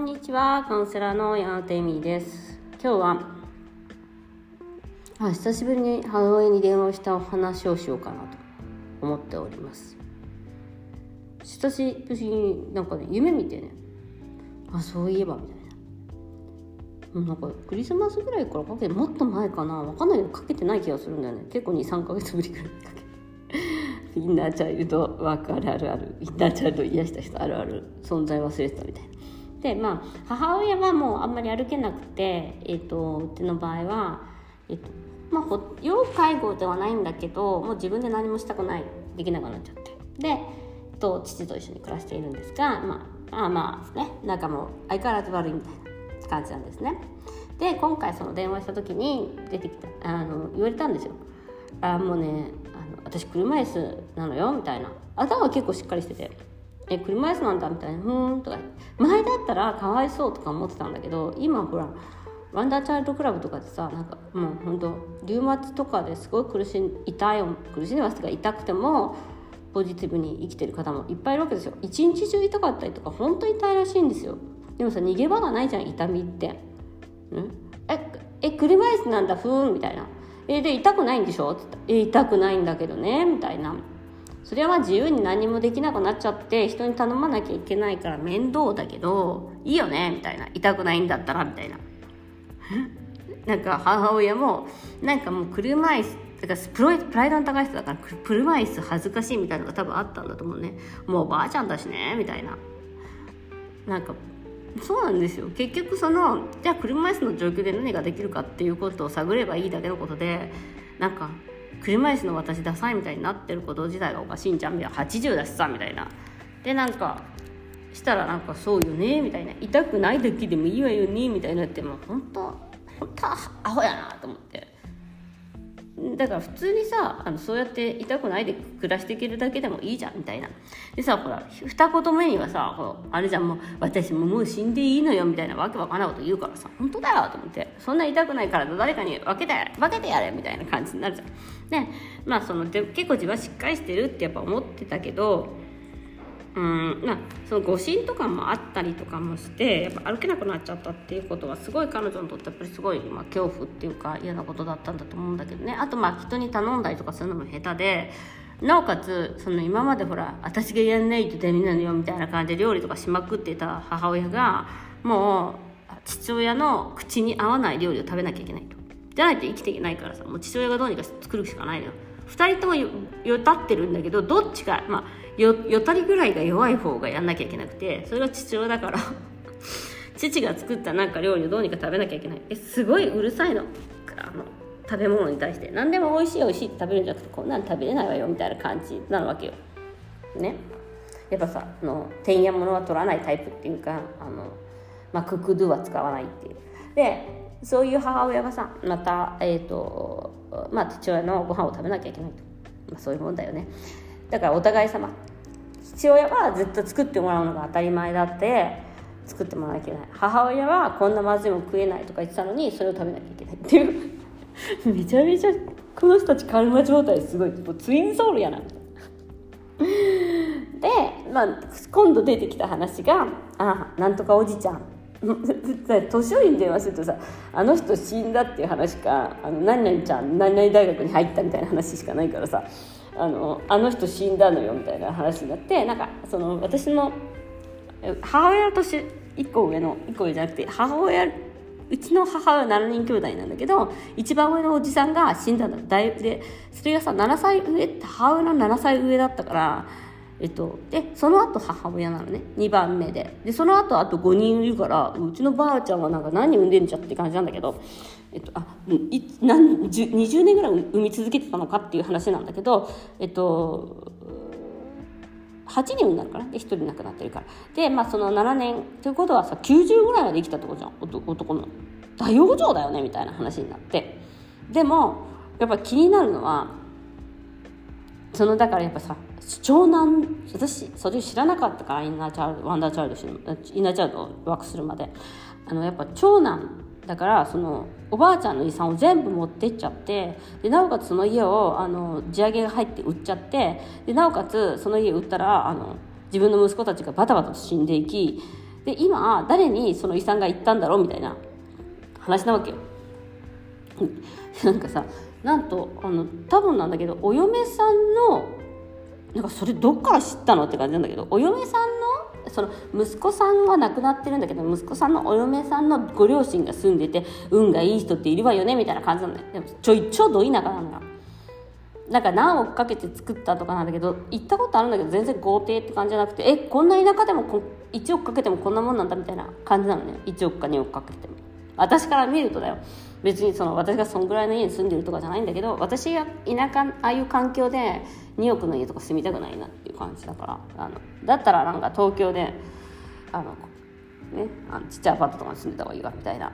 んにちはカウンセラーの矢野テミです。今日はあ久しぶりに母親に電話したお話をしようかなと思っております。久しぶりになんかね夢見てねあそういえばみたいな。なんかクリスマスぐらいからかけてもっと前かなわかんないけどかけてない気がするんだよね。結構23か月ぶりぐらいかけ インナーチャイルドワークあるあるある。インナーチャイルド癒した人あるある。存在忘れてたみたいな。でまあ母親はもうあんまり歩けなくて、えーと、うちの場合は、えーとまあ、要介護ではないんだけどもう自分で何もしたくない。できなくなっちゃって。で、えー、と父と一緒に暮らしているんですがまあまあね仲も相変わらず悪いみたいな感じなんですね。で今回その電話した時に出てきたあの言われたんですよ。あもうねあの私車椅子なのよみたいな。頭は結構しっかりしてて。え車椅子なんだみたいなふーんとか前だったらかわいそうとか思ってたんだけど今ほらワンダーチャイルドクラブとかでさなんかもうほんとリウマチとかですごい苦しん痛い苦しんでますが痛くてもポジティブに生きてる方もいっぱいいるわけですよ。一日中痛かったりとか本当に痛いらしいんですよ。でもさ逃げ場がないじゃん痛みって。ん？ええ車椅子なんだふーんみたいな。えで痛くないんでしょ？って言ったえ痛くないんだけどねみたいな。それは自由に何もできなくなっちゃって人に頼まなきゃいけないから面倒だけどいいよねみたいな。痛くないんだったらみたいな。なんか母親もなんかもう車椅子だからプロプライドの高い人だから車椅子恥ずかしいみたいなのが多分あったんだと思うね。もうおばあちゃんだしねみたいな。なんかそうなんですよ。結局そのじゃあ車椅子の状況で何ができるかっていうことを探ればいいだけのことでなんか車椅子の私ダサいみたいになってること自体がおかしいんじゃん。みたいな80だしさみたいな。でなんかしたらなんかそうよねみたいな。痛くない時でもいいわよねみたいになってもう本当本当アホやなと思って。だから普通にさあのそうやって痛くないで暮らしていけるだけでもいいじゃんみたいな。でさほら二言目にはさほらあれじゃんもう私ももう死んでいいのよみたいなわけわかんないこと言うからさ本当だよと思ってそんな痛くないから誰かに分けてやれ分けてやれみたいな感じになるじゃん。でまあそので結構自分はしっかりしてるってやっぱ思ってたけどうんまあ、その誤診とかもあったりとかもしてやっぱ歩けなくなっちゃったっていうことはすごい彼女にとってやっぱりすごい、まあ、恐怖っていうか嫌なことだったんだと思うんだけどね。あとまあ人に頼んだりとかするのも下手でなおかつその今までほら私がやんないとダメなのよみたいな感じで料理とかしまくっていた母親がもう父親の口に合わない料理を食べなきゃいけないと。じゃないと生きていけないからさもう父親がどうにか作るしかないのよ。2人ともよたってるんだけどどっちかまあよよたりぐらいが弱い方がやんなきゃいけなくてそれが父親だから。父が作ったなんか料理をどうにか食べなきゃいけない。えすごいうるさいの？あの食べ物に対して。何でも美味しい美味しいって食べるんじゃなくてこんなの食べれないわよみたいな感じなわけよ。ね。やっぱさあのてんやものは取らないタイプっていうかあの、まあ、クックドゥは使わないっていう。でそういう母親がさまた、えーとまあ、父親のご飯を食べなきゃいけないと、まあ、そういうもんだよね。だからお互い様父親はずっと作ってもらうのが当たり前だって作ってもらわなきゃいけない。母親はこんなまずいもん食えないとか言ってたのにそれを食べなきゃいけないっていう。めちゃめちゃこの人たちカルマ状態すごい。ツインソウルやな。で、まあ、今度出てきた話が「あなんとかおじちゃん」年寄りに電話するとさあの人死んだっていう話かあの何々ちゃん何々大学に入ったみたいな話しかないからさあのあの人死んだのよみたいな話になってなんかその私の母親年1個上の1個上じゃなくて母親うちの母親7人兄弟なんだけど一番上のおじさんが死んだんだ。だいでそれがさ7歳上って母親の7歳上だったからえっと、でその後母親なのね。2番目で。でその後あと5人いるからうちのばあちゃんはなんか何人産んでんじゃって感じなんだけど、えっと、あい何20年ぐらい産み続けてたのかっていう話なんだけど、えっと、8人産んだのかな。で1人亡くなってるから。で、まあ、その7年ということはさ90ぐらいまで生きたってことじゃん。男の。大往生だよねみたいな話になって。でもやっぱ気になるのはそのだからやっぱさ長男私それ知らなかったからインナーチャイルワンダーチャイルドインナーチャイルドをワークするまで。あのやっぱ長男だからそのおばあちゃんの遺産を全部持ってっちゃってでなおかつその家をあの地上げが入って売っちゃってでなおかつその家売ったらあの自分の息子たちがバタバタと死んでいきで今誰にその遺産が行ったんだろうみたいな話なわけよ。なんかさなんとあの多分なんだけどお嫁さんのなんかそれどっから知ったのって感じなんだけどお嫁さんのその息子さんは亡くなってるんだけど息子さんのお嫁さんのご両親が住んでて運がいい人っているわよねみたいな感じなんだよ。でもちょいちょうど田舎なのよなんか何億かけて作ったとかなんだけど行ったことあるんだけど全然豪邸って感じじゃなくてえこんな田舎でもこ1億かけてもこんなもんなんだみたいな感じなのね。1億か2億かけても。私から見るとだよ。別にその私がそんぐらいの家に住んでるとかじゃないんだけど私が田舎ああいう環境で2億の家とか住みたくないなっていう感じだからあのだったらなんか東京であのねあのちっちゃいアパートとかに住んでた方がいいわみたいな。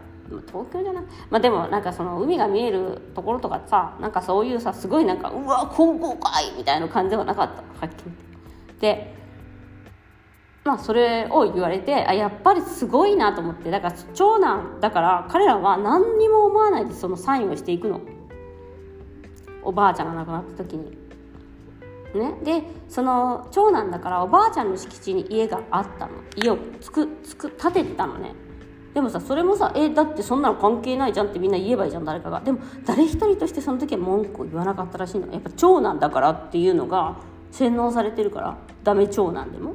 東京じゃない。まあでもなんかその海が見えるところとかさなんかそういうさすごいなんかうわ高校かいみたいな感じではなかった。はっきりでまあそれを言われてあやっぱりすごいなと思って。だから長男だから彼らは何にも思わないでそのサインをしていくの。おばあちゃんが亡くなった時に。ね、でその長男だからおばあちゃんの敷地に家があったの。家をつくつく建ててたのね。でもさそれもさえだってそんなの関係ないじゃんってみんな言えばいいじゃん誰かが。でも誰一人としてその時は文句を言わなかったらしいの。やっぱ長男だからっていうのが洗脳されてるから。ダメ長男でも。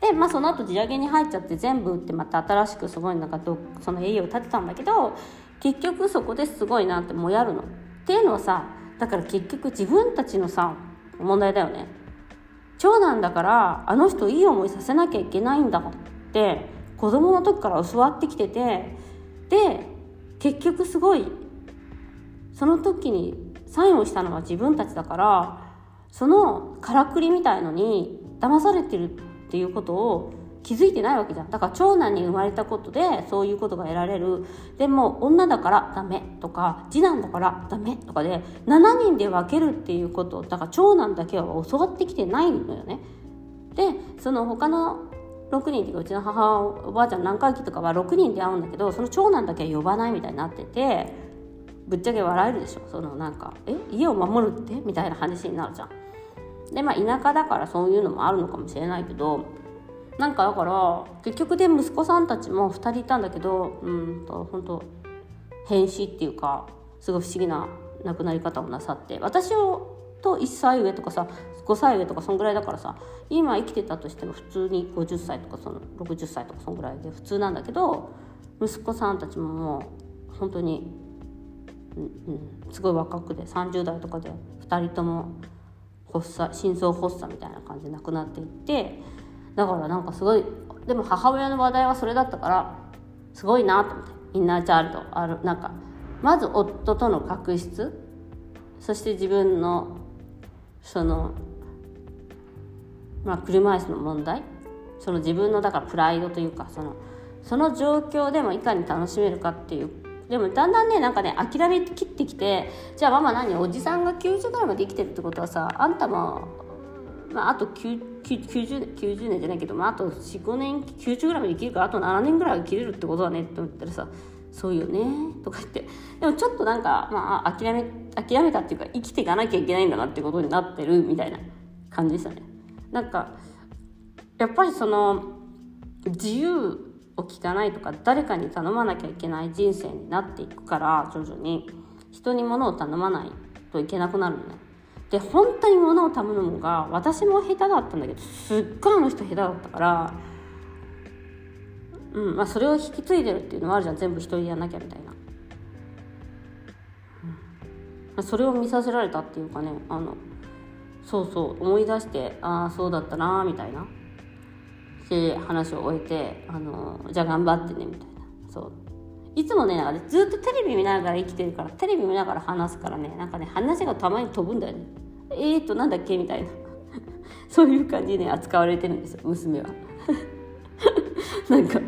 でまあその後地上げに入っちゃって全部売ってまた新しくすごいなんかどその家を建てたんだけど結局そこですごいなってもやるの。っていうのはさだから結局自分たちのさ問題だよね。長男だからあの人いい思いさせなきゃいけないんだって子供の時から教わってきててで結局すごいその時にサインをしたのは自分たちだからそのからくりみたいのに騙されてるっていうことを気づいてないわけじゃんだから長男に生まれたことでそういうことが得られるでも女だからダメとか次男だからダメとかで7人で分けるっていうことだから長男だけは教わってきてないのよねでその他の6人っていうかうちの母おばあちゃん何回忌とかは6人で会うんだけどその長男だけは呼ばないみたいになっててぶっちゃけ笑えるでしょそのなんか「え家を守るって?」みたいな話になるじゃん。でまあ田舎だからそういうのもあるのかもしれないけどなんかだから結局で息子さんたちも2人いたんだけどうんと本当変死っていうかすごい不思議な亡くなり方をなさって私をと1歳上とかさ5歳上とかそんぐらいだからさ今生きてたとしても普通に50歳とかその60歳とかそんぐらいで普通なんだけど息子さんたちももう本当に、うんうん、すごい若くで30代とかで2人とも発作心臓発作みたいな感じで亡くなっていってだからなんかすごいでも母親の話題はそれだったからすごいなと思ってインナーチャールドあるなんかまず夫との確執そして自分のそのまあ車椅子の問題その自分のだからプライドというかそのその状況でもいかに楽しめるかっていうでもだんだんねなんかね諦めきってきてじゃあママ何おじさんが90ぐらいまで生きてるってことはさあんたも、まあ、あと 90, 90年じゃないけど、まあ、あと45年90ぐらいまで生きるからあと7年ぐらいは生きれるってことだねって思ったらさそうよねとか言って。でもちょっとなんか、まあ、諦め諦めたっていうか生きていかなきゃいけないんだなってことになってるみたいな感じでしたね。なんかやっぱりその自由を聞かないとか誰かに頼まなきゃいけない人生になっていくから徐々に。人に物を頼まないといけなくなるのね。で本当に物を頼むのが私も下手だったんだけどすっごいあの人下手だったからうんまあそれを引き継いでるっていうのもあるじゃん。全部一人でやんなきゃみたいな、うん、それを見させられたっていうかねあのそうそう思い出してああそうだったなみたいな。で話を終えてあのじゃあ頑張ってねみたいな。そう。いつもねずっとテレビ見ながら生きてるからテレビ見ながら話すからねなんかね話がたまに飛ぶんだよね。えーとなんだっけみたいな。そういう感じで、ね、扱われてるんですよ娘は。なんか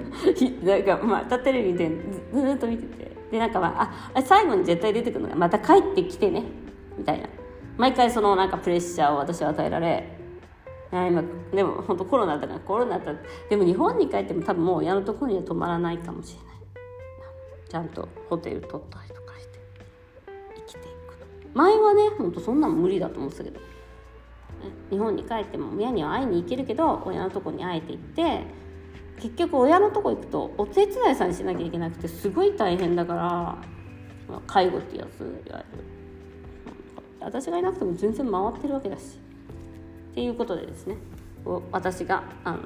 なんかまたテレビでずっと見てて。でなんかまああ最後に絶対出てくるのがまた帰ってきてねみたいな。毎回そのなんかプレッシャーを私は与えられ今でも本当コロナだからコロナだでも日本に帰っても多分もう親のところには泊まらないかもしれない。ちゃんとホテル取ったりとかして生きていくと前はねほんとそんなの無理だと思ってたけど。日本に帰っても親には会いに行けるけど親のとこに会えていって結局親のとこ行くとお手伝いさんにしなきゃいけなくてすごい大変だから介護ってやついわゆる。私がいなくても全然回ってるわけだし。っていうことでですね私があの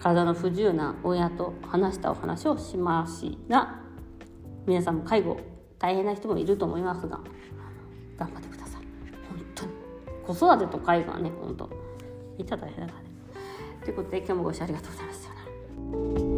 体の不自由な親と話したお話をしました皆さんも介護大変な人もいると思いますが頑張ってください。本当に。子育てと介護はね本当いた大変だからね。ということで今日もご視聴ありがとうございました。